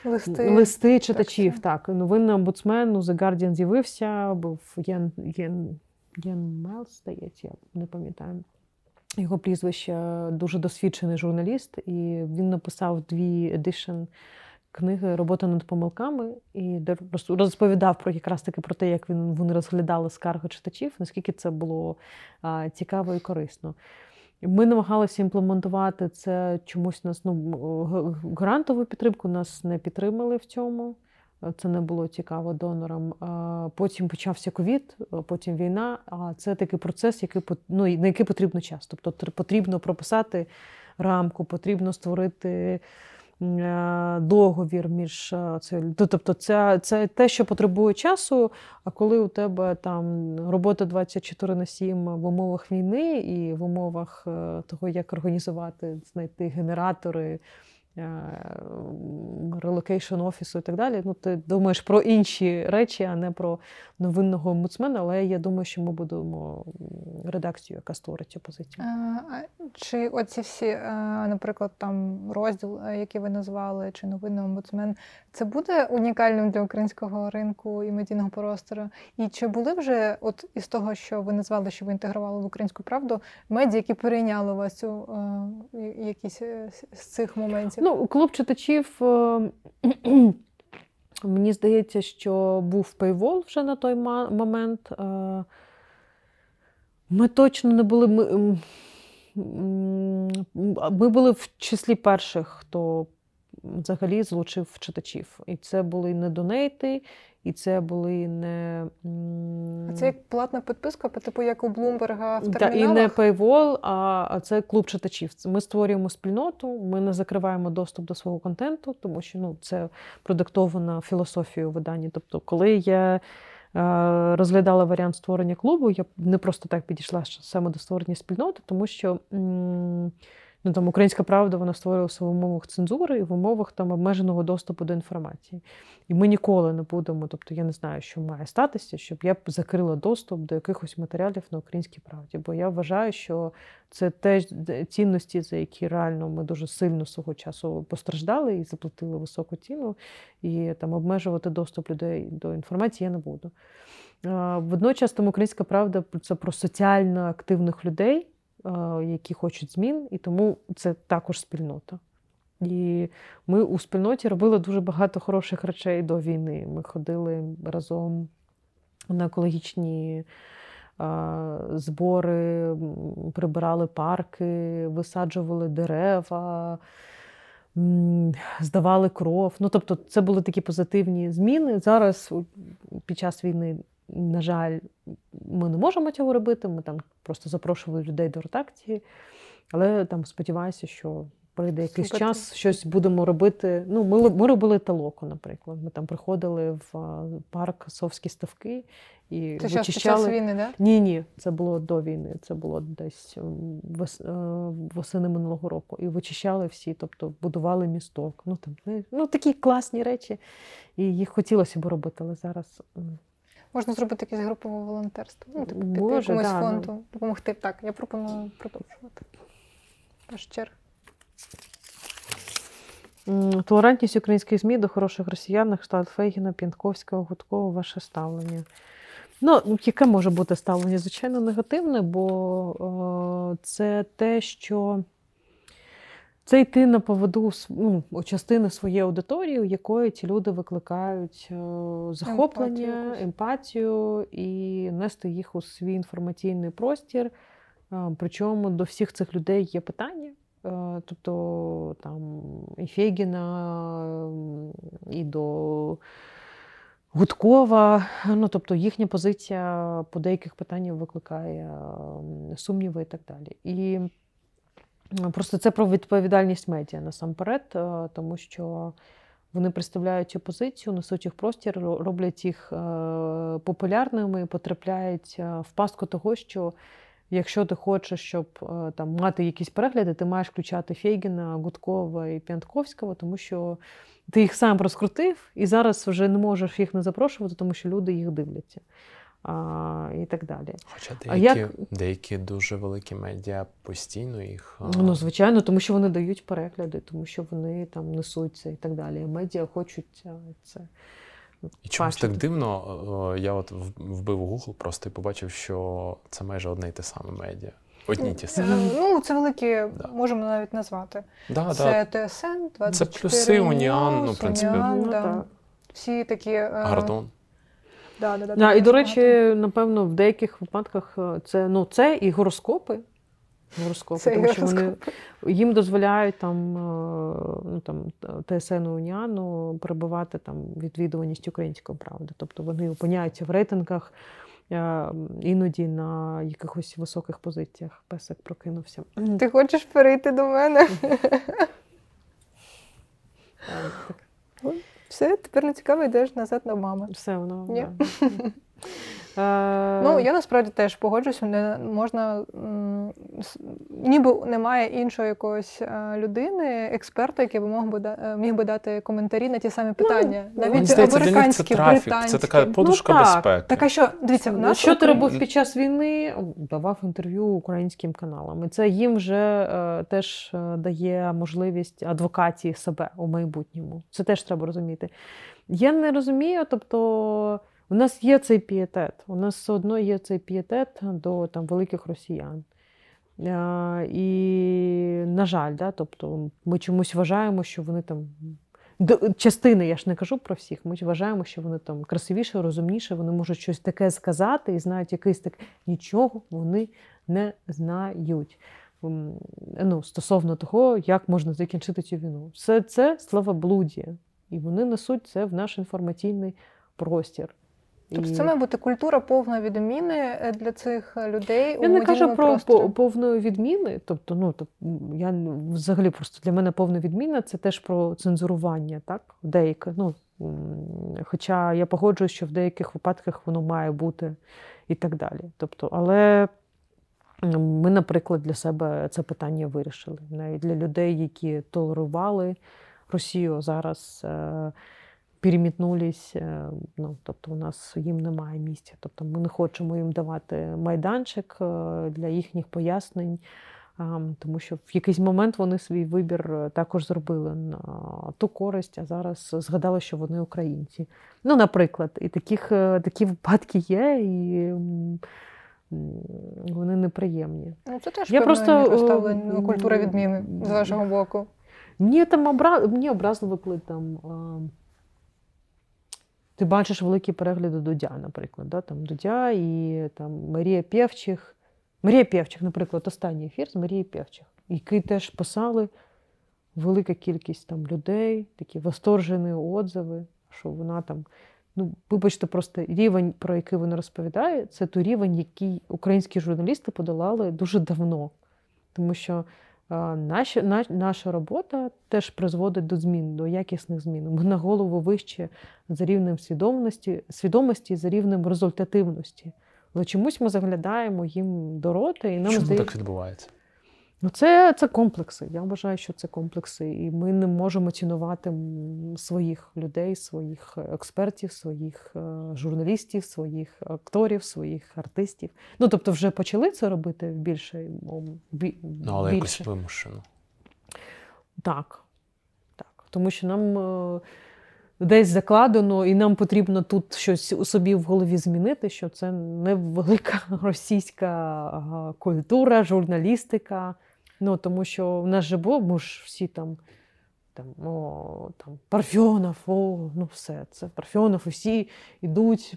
Листи. листи читачів. все. Так, новинний омбудсмен у The Guardian з'явився, був Єн, Єн, Єн Мелс, здається, я не пам'ятаю. Його прізвище дуже досвідчений журналіст, і він написав дві edition книги Робота над помилками, і розповідав про якраз таки про те, як він вони розглядали скарги читачів, наскільки це було а, цікаво і корисно. Ми намагалися імплементувати це чомусь нас ну грантову підтримку нас не підтримали в цьому. Е, Це не було цікаво донорам. Потім почався ковід, потім війна. А це такий процес, який ну, на який потрібно час. Тобто потрібно прописати рамку, потрібно створити е, договір між е, це. ну, Тобто, це, це те, що потребує часу. А коли у тебе там робота 24 на 7 в умовах війни і в умовах е, того, як організувати, знайти генератори, relocation офісу і так далі. Ну, ти думаєш про інші речі, а не про новинного омбудсмена. Але я думаю, що ми будемо редакцію, яка створить цю позицію. А, а Чи оці всі, е, наприклад, там розділ, е, який ви назвали, чи новинний омбудсмен, це буде унікальним для українського ринку і медійного простору? І чи були вже, от із того, що ви назвали, що ви інтегрували в українську правду, медіа, які перейняли у вас е, якісь е, з цих моментів? Ну, клуб читачів. е, Мені здається, що був paywall вже на той момент. Е, Ми точно не були. Ми, ми були в числі перших, хто взагалі злучив читачів. І це були не донейти, і це були не. А це як платна підписка, по типу як у Блумберга в та, і не paywall, а, це клуб читачів. Ми створюємо спільноту, ми не закриваємо доступ до свого контенту, тому що ну, це продиктована філософією видання. Тобто, коли я е, розглядала варіант створення клубу, я не просто так підійшла саме до створення спільноти, тому що. Ну, там українська правда вона створювалася в умовах цензури і в умовах там обмеженого доступу до інформації. І ми ніколи не будемо, тобто я не знаю, що має статися, щоб я закрила доступ до якихось матеріалів на українській правді. Бо я вважаю, що це теж цінності, за які реально ми дуже сильно свого часу постраждали і заплатили високу ціну. І там обмежувати доступ людей до інформації я не буду. Водночас там українська правда це про соціально активних людей, які хочуть змін, і тому це також спільнота. І ми у спільноті робили дуже багато хороших речей до війни. Ми ходили разом на екологічні збори, прибирали парки, висаджували дерева, здавали кров. Ну, тобто, це були такі позитивні зміни. Зараз під час війни, на жаль, ми не можемо цього робити. Ми там просто запрошували людей до редакції. Але там сподіваюся, що прийде якийсь Слухайте. час, щось будемо робити. Ну, ми, ми робили талоку, наприклад. Ми там приходили в парк Совські ставки і Це під час війни, да? Ні, ні, це було до війни. Це було десь м, вес, е, восени минулого року. І вичищали всі, тобто будували місток. Ну там ну такі класні речі. І їх хотілося б робити, але зараз Можна зробити якесь групове волонтерство. Ну, типу, піти Може, якомусь да, ну. фонду, допомогти. Так, я пропоную продовжувати. Ваш черг. Толерантність українських ЗМІ до хороших росіян, на кшталт Фейгіна, Пінтковського, Гудкова, ваше ставлення. Ну, яке може бути ставлення? Звичайно, негативне, бо е, це те, що це йти на поводу ну, у частини своєї аудиторії, у якої ці люди викликають е, захоплення, якусь. емпатію і нести їх у свій інформаційний простір. Е, Причому до всіх цих людей є питання. Е, Тобто там і Фегіна, і до Гудкова. Ну, тобто їхня позиція по деяких питаннях викликає сумніви і так далі. І просто це про відповідальність медіа насамперед, е, тому що Вони представляють опозицію, несуть їх простір, роблять їх е, популярними, потрапляють е, в пастку того, що якщо ти хочеш, щоб там мати якісь перегляди, ти маєш включати Фейгіна, Гудкова і П'янтковського, тому що ти їх сам розкрутив, і зараз вже не можеш їх не запрошувати, тому що люди їх дивляться. А, і так далі. Хоча А деякі, як- деякі дуже великі медіа постійно їх. а, Ну, звичайно, тому що вони дають перегляди, тому що вони там несуть це і так далі. Медіа хочуть це. І чомусь так дивно. е, Я от вбив Google просто і побачив, що це майже одне й те саме медіа. Одні ті Е, самі. Ну, це великі, Да. можемо навіть назвати. Да, да. Це ТСН, 24 Це плюси, Уніан, ну, в принципі. Уніан, Ну, да. Всі такі. е, Гордон. Да, да, да, Да, і, до речі, багато. напевно, в деяких випадках е, це, ну, це і гороскопи. Гороскопи, Це тому що вони їм дозволяють там, е, ну, там ТСН Уніану перебувати там відвідуваність української правди. Тобто вони опиняються в рейтингах е, іноді на якихось високих позиціях. Песик прокинувся. Ти хочеш перейти до мене? Так, Все, тепер не цікаво, йдеш назад до мами. Все воно. Ні. да. Е, Ну, я насправді теж погоджуюся, не можна ніби немає іншої якоїсь е, людини, експерта, який би мог би да- е, міг би дати коментарі на ті самі питання. ну, Навіть здається, для них це трафік, це така подушка Ну, так. безпеки. Так а що, дивіться, в нас що ти робив під час війни? Давав інтерв'ю українським каналам. І це їм вже е, теж дає можливість адвокації себе у майбутньому. Це теж треба розуміти. Я не розумію, тобто. У нас є цей пієтет, у нас все одно є цей пієтет до там, великих росіян. Е, і, на жаль, да, тобто ми чомусь вважаємо, що вони там. До, частини, я ж не кажу про всіх, ми вважаємо, що вони там красивіше, розумніше, вони можуть щось таке сказати і знають якийсь так. Нічого вони не знають. Ну, стосовно того, як можна закінчити цю війну. Все це славоблудія. І вони несуть це в наш інформаційний простір. Тобто це має бути культура повної відміни е, для цих е, людей. Я у не кажу про просторі. повної відміни. Тобто, ну я взагалі просто для мене повна відміна це теж про цензурування, так? Деяке. Ну, хоча я погоджуюсь, що в деяких випадках воно має бути і так далі. Тобто, але ми, наприклад, для себе це питання вирішили. Навіть для людей, які толерували Росію зараз. Е, Перемітнулись, е, ну тобто у нас їм немає місця. Тобто ми не хочемо їм давати майданчик е, для їхніх пояснень, тому що в якийсь момент вони свій вибір е, також зробили на ту користь, а зараз згадали, що вони українці. Ну, наприклад, і таких, е, такі випадки є, і вони неприємні. Ну, це теж Я просто, просто е, ставлення культура відміни з вашого боку. Мені там обра... мені образливо, коли там. Ти бачиш великі перегляди Дудя, наприклад. Да? Там Дудя і там Марія Пєвчих. Марія Пєвчих, наприклад, останній ефір з Марією Пєвчих, який теж писали велика кількість там людей, такі восторжені отзиви, що вона там. Ну, вибачте, просто рівень, про який вона розповідає, це той рівень, який українські журналісти подолали дуже давно. Тому що а, Наша, на- наша робота теж призводить до змін, до якісних змін. Ми на голову вище за рівнем свідомості, свідомості за рівнем результативності. Але чомусь ми заглядаємо їм до роти, і нам Чому здає... так відбувається? Ну це, це комплекси. Я вважаю, що це комплекси. І ми не можемо цінувати своїх людей, своїх експертів, своїх е, журналістів, своїх акторів, своїх артистів. Ну тобто, вже почали це робити більше. бі- Ну, але якось вимушено. Так. так. Тому що нам е, десь закладено, і нам потрібно тут щось у собі в голові змінити, що це не велика російська культура, журналістика. Ну, тому що в нас же було, ми ж всі там. Там, о, там, Парфьонов, о, ну все, це Парфьонов, і всі йдуть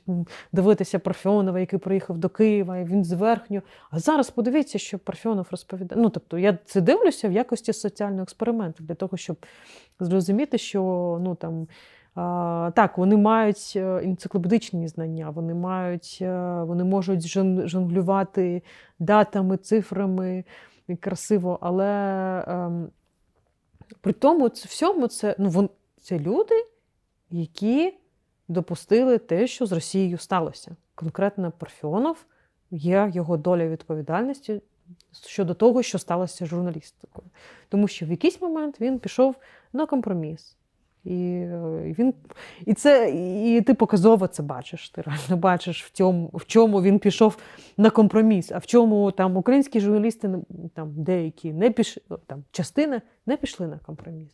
дивитися Парфьонова, який приїхав до Києва, і він зверхньо. А зараз подивіться, що Парфьонов розповідає. Ну, тобто, я це дивлюся в якості соціального експерименту для того, щоб зрозуміти, що ну, там, а, так, вони мають е, енциклопедичні знання, вони мають, е, вони можуть жонглювати датами, цифрами красиво, але ем, при тому всьому це, ну, вон, це люди, які допустили те, що з Росією сталося. Конкретно Парфіонов є його доля відповідальності щодо того, що сталося з журналістикою. Тому що в якийсь момент він пішов на компроміс. І е, він і це і ти показово це бачиш. Ти реально бачиш в цьому, в чому він пішов на компроміс, а в чому там українські журналісти там деякі не пішли, там частина не пішли на компроміс.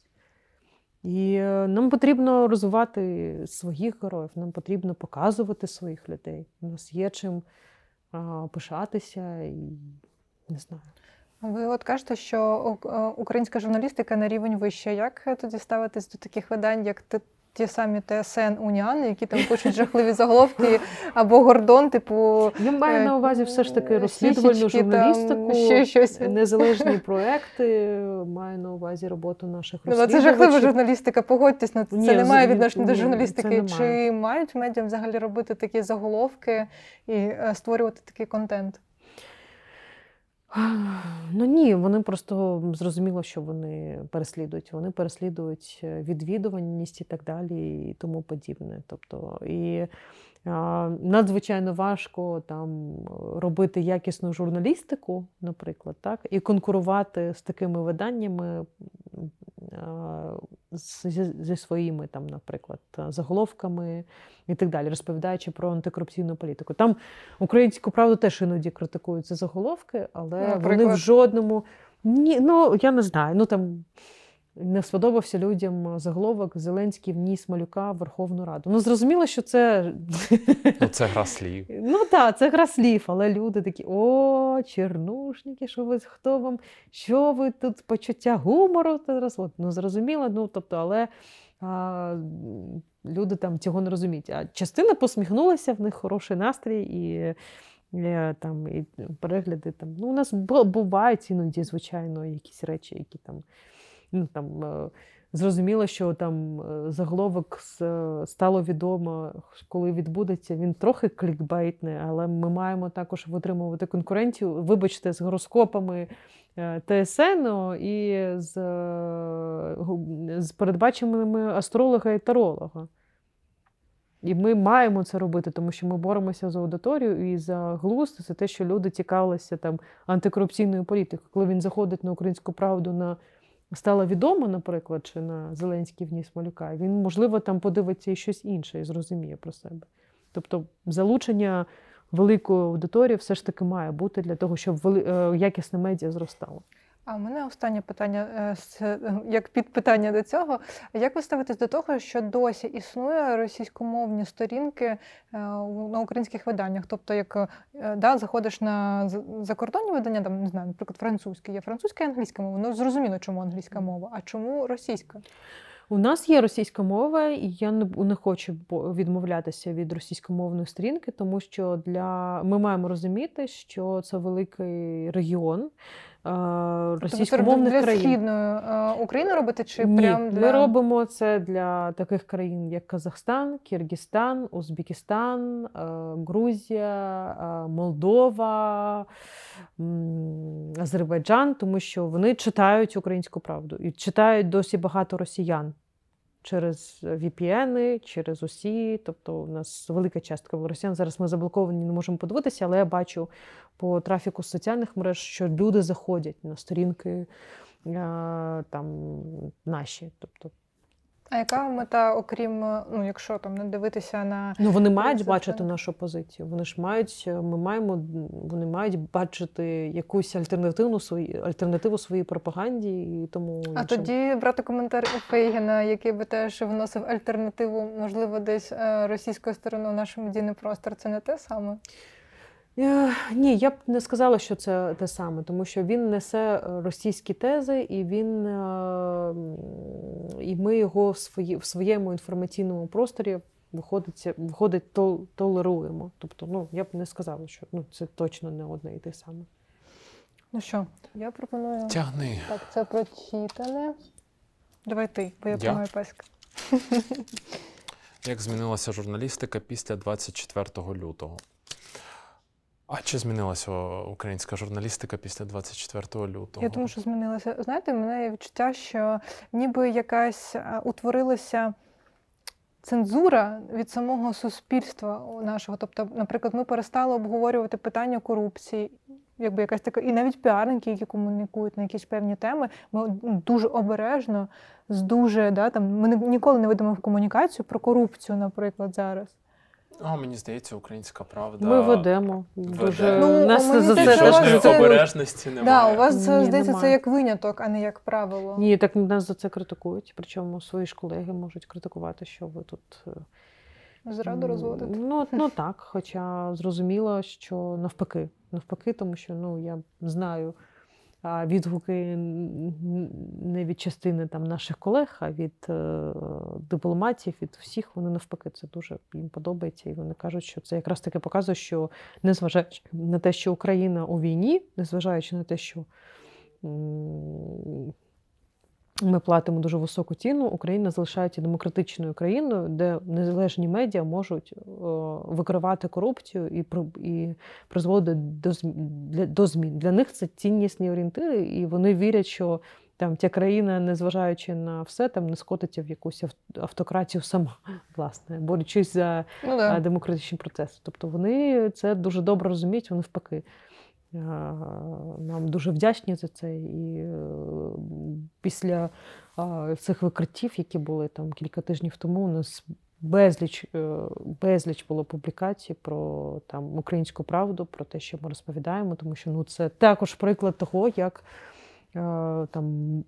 І е, нам потрібно розвивати своїх героїв, нам потрібно показувати своїх людей. У нас є чим а, пишатися і не знаю. Ви от кажете, що е, українська журналістика на рівень вище. Як тоді ставитись до таких видань, як т- ті самі ТСН Уніан, які там пишуть жахливі заголовки, або Гордон, типу Я маю Е, на увазі все ж таки е, розслідувальну там, журналістику, ще щось. незалежні проекти. Маю на увазі роботу наших Ну, це жахлива журналістика, погодьтесь, ну, це Ні, не має відношення до журналістики. Чи мають медіа взагалі робити такі заголовки і створювати такий контент? Ну ні, вони просто зрозуміло, що вони переслідують. Вони переслідують е, відвідуваність і так далі, і тому подібне. Тобто, і надзвичайно важко там робити якісну журналістику, наприклад, так, і конкурувати з такими виданнями зі, своїми, там, наприклад, заголовками і так далі, розповідаючи про антикорупційну політику. Там Українську правду теж іноді критикують за заголовки, але вони в жодному. Ні, ну я не знаю. Ну там не сподобався людям заголовок Зеленський вніс малюка в Верховну Раду. Ну зрозуміло, що це. Ну, це гра слів. Ну так, це гра слів, але люди такі: о, чернушники, що ви хто вам, що ви тут почуття гумору? Ну зрозуміло, ну тобто, але а, люди там цього не розуміють. А частина посміхнулася, в них хороший настрій і. Там і перегляди там. Ну, у нас бувають іноді, звичайно, якісь речі, які там, ну там е, зрозуміло, що там е, заголовок е, стало відомо, коли відбудеться. Він трохи клікбейтний, але ми маємо також витримувати конкурентів. Вибачте, з гороскопами ТСН і з, з передбаченими астролога і таролога. І ми маємо це робити, тому що ми боремося за аудиторію і за глузд, за те, що люди цікавилися там антикорупційною політикою. Коли він заходить на українську правду на стало відомо, наприклад, чи на Зеленський вніс малюка, він, можливо, там подивиться і щось інше і зрозуміє про себе. Тобто, залучення великої аудиторії все ж таки має бути для того, щоб е, якісне медіа зростало. А у мене останнє питання е, е, як підпитання до цього. Як ви ставитесь до того, що досі існує російськомовні сторінки е, на українських виданнях? Тобто, як да, заходиш на закордонні видання, там не знаю, наприклад, французьке, є французька і англійська мова. Ну зрозуміло, чому англійська мова, а чому російська? У нас є російська мова, і я не, хочу відмовлятися від російськомовної сторінки, тому що для ми маємо розуміти, що це великий регіон російськомовних для країн. східної е, України робити чи Ні, прям для ми робимо це для таких країн, як Казахстан, Киргизстан, Узбекистан, е, Грузія, е, Молдова, Азербайджан, тому що вони читають українську правду і читають досі багато росіян. Через VPN, через усі, тобто у нас велика частка росіян. Зараз ми заблоковані, не можемо подивитися, але я бачу по трафіку соціальних мереж, що люди заходять на сторінки е, там наші. Тобто, А яка мета, окрім е, ну, якщо там не дивитися на ну вони мають це- бачити нашу позицію. Вони ж мають, е, ми маємо, вони мають бачити якусь альтернативну свої альтернативу своїй пропаганді і тому А іншим. тоді брати коментар у Фейгіна, який би теж вносив альтернативу, можливо, десь е, російською стороною в наш медійний простор, це не те саме. Е, Ні, я б не сказала, що це те саме, тому що він несе е, російські тези, і він е, і ми його в, свої, в своєму інформаційному просторі виходить, виходить то, толеруємо. Тобто, ну я б не сказала, що ну, це точно не одне і те саме. Ну що, я пропоную. Тягни. Так, це прочитане. Давай ти, бо я тримаю паська. Як змінилася журналістика після 24 лютого? А чи змінилася українська журналістика після 24 лютого? Я думаю, що змінилося. Знаєте, в мене є відчуття, що ніби якась утворилася цензура від самого суспільства нашого. Тобто, наприклад, ми перестали обговорювати питання корупції, якби якась така, і навіть піарники, які комунікують на якісь певні теми, ми ну, дуже обережно, з дуже да, там ми ні- ніколи не ведемо в комунікацію про корупцію, наприклад, зараз. О, мені здається, українська правда. Ми ведемо. Веде. Дуже... Ну, Нас мені за це теж у це- обережності немає. Да, у вас це Ні, здається немає. це як виняток, а не як правило. Ні, так нас за це критикують. Причому свої ж колеги можуть критикувати, що ви тут е, Зраду розводити. Ну, ну так, хоча зрозуміло, що навпаки, навпаки, тому що ну, я знаю а, відгуки не від частини там, наших колег, а від е, дипломатів, від всіх, вони навпаки, це дуже їм подобається. І вони кажуть, що це якраз таки показує, що незважаючи на те, що Україна у війні, незважаючи на те, що ми платимо дуже високу ціну. Україна залишається демократичною країною, де незалежні медіа можуть е, викривати корупцію і і призводити до для- до змін. Для них це ціннісні орієнтири, і вони вірять, що там ця країна, незважаючи на все, там не скотиться в якусь автократію сама, власне, борючись за Ну, да. демократичні процеси. Тобто вони це дуже добре розуміють, вони навпаки. А, Нам дуже вдячні за це. І е, після цих викриттів, які були там кілька тижнів тому, у нас безліч, е, безліч було публікацій про там українську правду, про те, що ми розповідаємо, тому що ну, це також приклад того, як е, там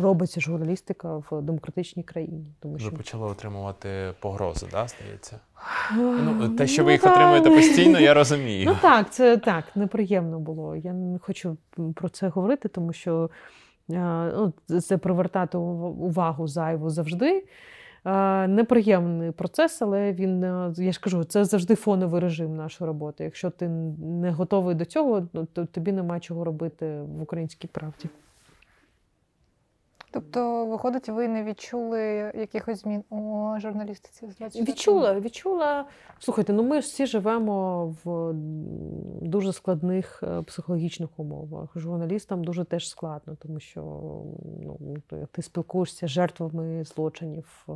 робиться журналістика в демократичній країні. Тому що Ви почали отримувати погрози, да, здається? Ну, те, що ви Ну, їх та, отримуєте постійно, я розумію. Ну так, це так, неприємно було. Я не хочу про це говорити, тому що е, ну, це привертати увагу зайву завжди. Е, Неприємний процес, але він, е, я ж кажу, це завжди фоновий режим нашої роботи. Якщо ти не готовий до цього, ну, то тобі нема чого робити в українській правді. Тобто, виходить, ви не відчули якихось змін у журналістиці Відчула, відчула. Слухайте, ну ми ж всі живемо в дуже складних е, психологічних умовах. Журналістам дуже теж складно, тому що ну, ти- спілкуєшся з жертвами злочинів е,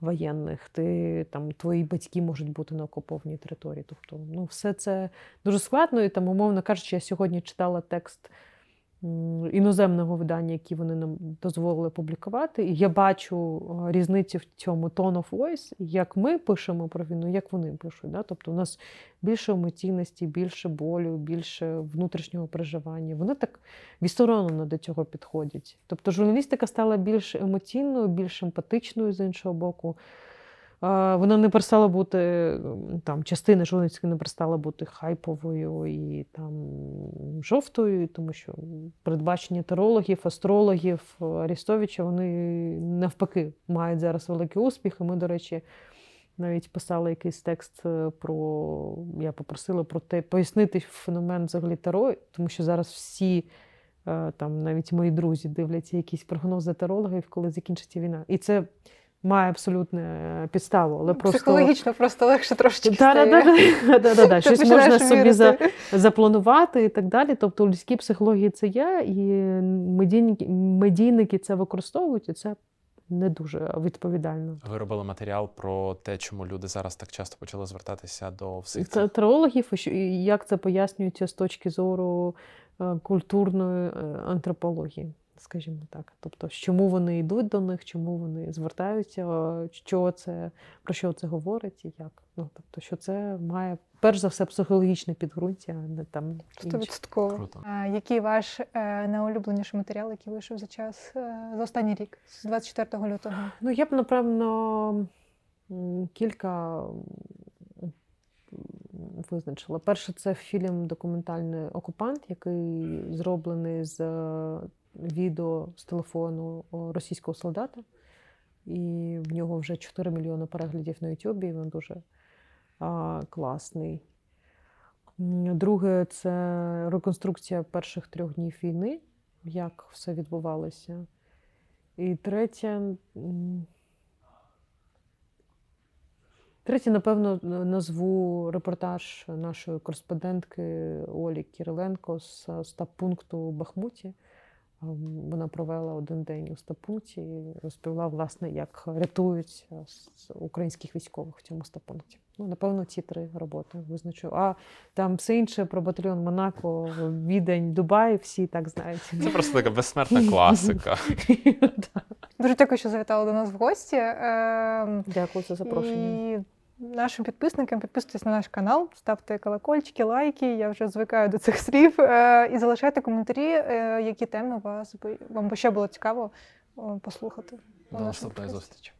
воєнних. Ти там твої батьки можуть бути на окупованій території. Тобто, ну, все це дуже складно. І там, умовно кажучи, я сьогодні читала текст іноземного видання, які вони нам дозволили публікувати. І я бачу е, різницю в цьому tone of voice, як ми пишемо про війну, як вони пишуть. Да? Тобто у нас більше емоційності, більше болю, більше внутрішнього переживання. Вони так відсторонено до цього підходять. Тобто журналістика стала більш емоційною, більш емпатичною з іншого боку. Вона не перестала бути там частина журналістики не перестала бути хайповою і там жовтою, тому що передбачення терологів, астрологів е, Арістовича вони навпаки мають зараз великий успіх. І ми, до речі, навіть писали якийсь текст е, про я попросила про те, пояснити феномен взагалі таро, тому що зараз всі. е, Там навіть мої друзі дивляться якісь прогнози тарологів, коли закінчиться війна. І це має абсолютну підставу, але просто Психологічно просто легше трошечки Да, да, стає. да, да, да, да. Ти Щось можна собі за, запланувати і так далі. Тобто у людській психології це є, і медійники, медійники це використовують, і це не дуже відповідально. Ви робили матеріал про те, чому люди зараз так часто почали звертатися до всіх Це цих теологів, і що- і як це пояснюється з точки зору е, культурної е, антропології, скажімо так. Тобто, чому вони йдуть до них, чому вони звертаються, що це, про що це говорить і як. Ну, тобто, що це має перш за все психологічне підґрунтя, а не там. Стовідсотково. А, Який ваш е, найулюбленіший матеріал, який вийшов за час е, за останній рік, з 24 лютого? Ну, я б, напевно, кілька визначила. Перше, це фільм документальний Окупант, який зроблений з відео з телефону російського солдата. І в нього вже 4 мільйони переглядів на Ютубі. Він дуже а, класний. Друге, це реконструкція перших трьох днів війни, як все відбувалося. І третє. Третє, напевно, назву репортаж нашої кореспондентки Олі Кириленко з стаб-пункту Бахмуті. Ем, Вона провела один день у стаб-пункті і розповіла, власне, як рятують е, українських військових в цьому стаб-пункті. Ну, напевно, ці три роботи визначу. А там все інше про батальйон Монако, Відень, Дубай, всі так знають. Це просто така безсмертна класика. Дуже дякую, що завітали до нас в гості. Ем, Дякую за запрошення. Нашим підписникам підписуйтесь на наш канал, ставте колокольчики, лайки. Я вже звикаю до цих слів. Е, І залишайте коментарі, е, які теми вас вам би ще було цікаво послухати. До наступної зустрічі.